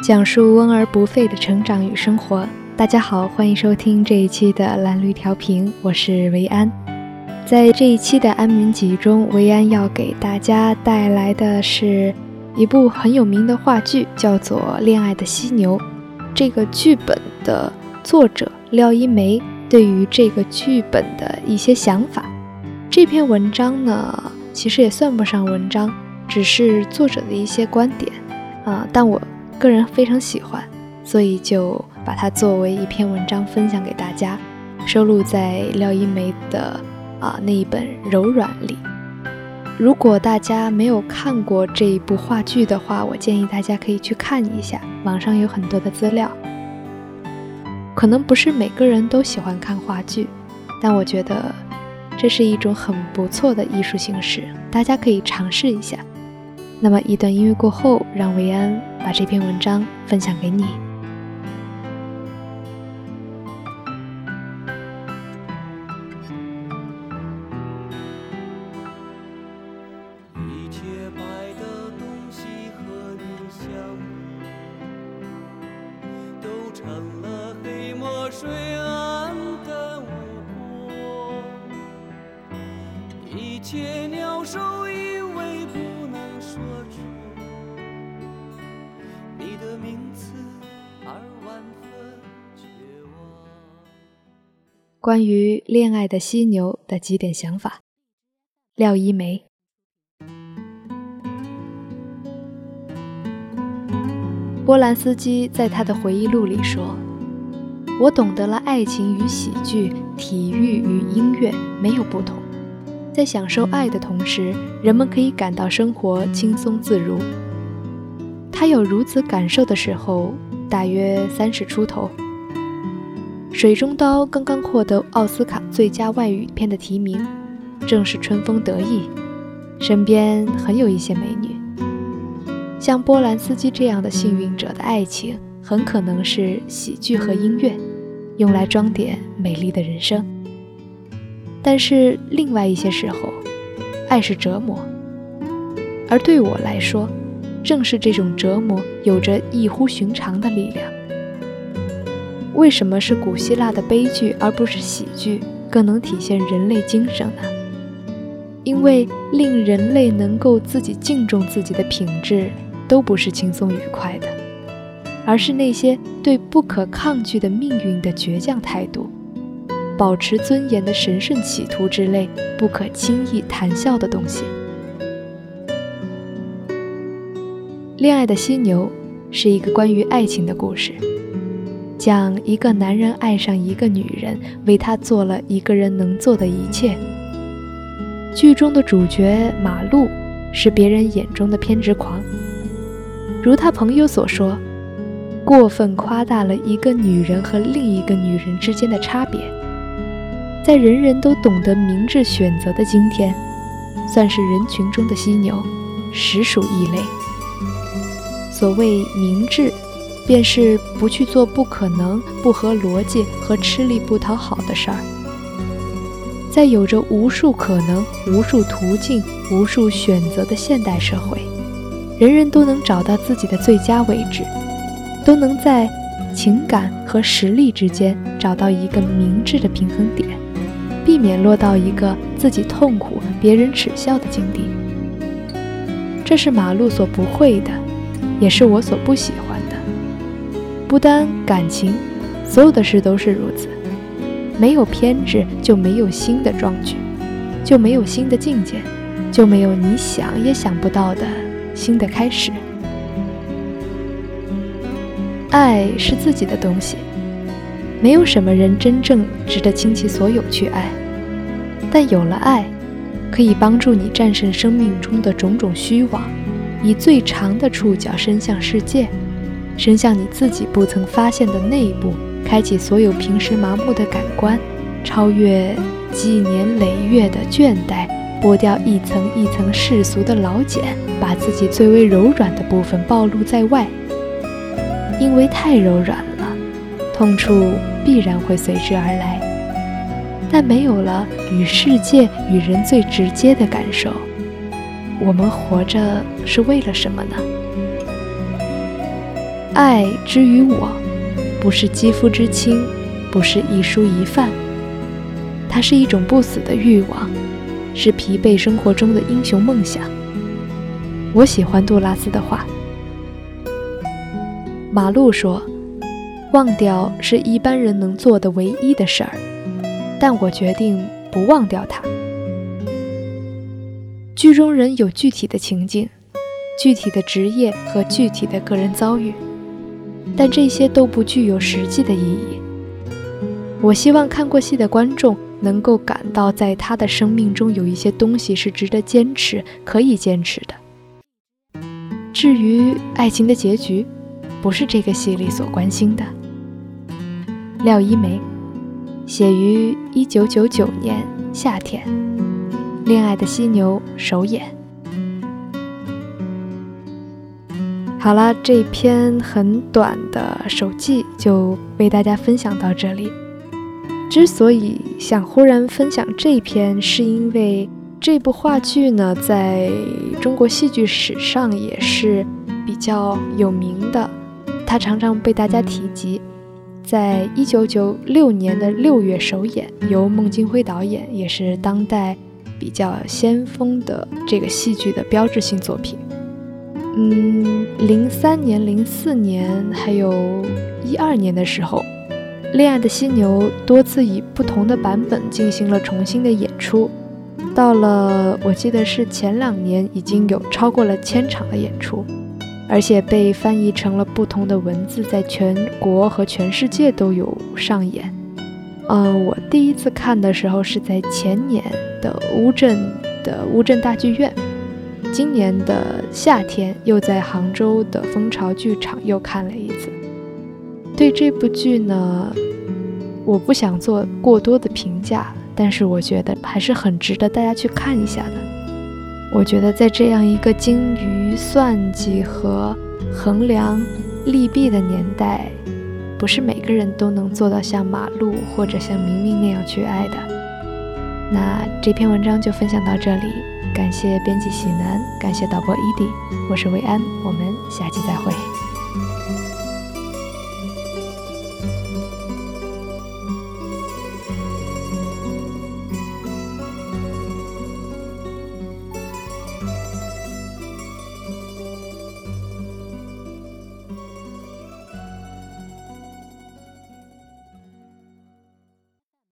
讲述温而不废的成长与生活。大家好，欢迎收听这一期的蓝绿调频，我是维安。在这一期的安眠集中，维安要给大家带来的是一部很有名的话剧，叫做《恋爱的犀牛》。这个剧本的作者廖一梅对于这个剧本的一些想法。这篇文章呢，其实也算不上文章，只是作者的一些观点啊，但我个人非常喜欢，所以就把它作为一篇文章分享给大家，收录在廖一梅的啊那一本《柔软》里。如果大家没有看过这一部话剧的话，我建议大家可以去看一下，网上有很多的资料。可能不是每个人都喜欢看话剧，但我觉得这是一种很不错的艺术形式，大家可以尝试一下。那么一段音乐过后让维安把这篇文章分享给你。一切白的东西和你相遇都成了黑墨水暗淡无光一切鸟兽关于恋爱的犀牛的几点想法，廖一梅。波兰斯基在他的回忆录里说：“我懂得了爱情与喜剧、体育与音乐没有不同。在享受爱的同时，人们可以感到生活轻松自如。”他有如此感受的时候，大约三十出头。《水中刀》刚刚获得奥斯卡最佳外语片的提名，正是春风得意，身边很有一些美女。像波兰斯基这样的幸运者的爱情，很可能是喜剧和音乐，用来装点美丽的人生。但是另外一些时候，爱是折磨，而对我来说，正是这种折磨有着异乎寻常的力量。为什么是古希腊的悲剧而不是喜剧更能体现人类精神呢？因为令人类能够自己敬重自己的品质，都不是轻松愉快的，而是那些对不可抗拒的命运的倔强态度，保持尊严的神圣企图之类不可轻易谈笑的东西。恋爱的犀牛是一个关于爱情的故事。讲一个男人爱上一个女人，为她做了一个人能做的一切。剧中的主角马路是别人眼中的偏执狂，如他朋友所说，过分夸大了一个女人和另一个女人之间的差别。在人人都懂得明智选择的今天，算是人群中的犀牛，实属异类。所谓明智。便是不去做不可能、不合逻辑和吃力不讨好的事儿。在有着无数可能、无数途径、无数选择的现代社会，人人都能找到自己的最佳位置，都能在情感和实力之间找到一个明智的平衡点，避免落到一个自己痛苦、别人耻笑的境地。这是马路所不会的，也是我所不喜欢的。不单感情，所有的事都是如此。没有偏执，就没有新的壮举，就没有新的境界，就没有你想也想不到的新的开始。爱是自己的东西，没有什么人真正值得倾其所有去爱。但有了爱，可以帮助你战胜生命中的种种虚妄，以最长的触角伸向世界。伸向你自己不曾发现的内部，开启所有平时麻木的感官，超越几年累月的倦怠，剥掉一层一层世俗的老茧，把自己最为柔软的部分暴露在外。因为太柔软了，痛处必然会随之而来。但没有了与世界与人最直接的感受，我们活着是为了什么呢？爱之于我，不是肌肤之亲，不是一蔬一饭，它是一种不死的欲望，是疲惫生活中的英雄梦想。我喜欢杜拉斯的话。马路说：“忘掉是一般人能做的唯一的事儿，但我决定不忘掉它。”剧中人有具体的情境。具体的职业和具体的个人遭遇，但这些都不具有实际的意义。我希望看过戏的观众能够感到，在他的生命中有一些东西是值得坚持、可以坚持的。至于爱情的结局，不是这个戏里所关心的。廖一梅，写于一九九九年夏天，《恋爱的犀牛》首演。好了，这篇很短的手记就为大家分享到这里。之所以想忽然分享这篇，是因为这部话剧呢，在中国戏剧史上也是比较有名的，它常常被大家提及。在一九九六年的六月首演，由孟京辉导演，也是当代比较先锋的这个戏剧的标志性作品。嗯，零三年、零四年，还有一二年的时候，《恋爱的犀牛》多次以不同的版本进行了重新的演出。到了，我记得是前两年，已经有超过了千场的演出，而且被翻译成了不同的文字，在全国和全世界都有上演。呃，我第一次看的时候是在前年的乌镇的乌镇大剧院。今年的夏天，又在杭州的蜂巢剧场又看了一次。对这部剧呢，我不想做过多的评价，但是我觉得还是很值得大家去看一下的。我觉得在这样一个精于算计和衡量利弊的年代，不是每个人都能做到像马路或者像明明那样去爱的。那这篇文章就分享到这里。感谢编辑喜南，感谢导播伊迪，我是薇安，我们下期再会。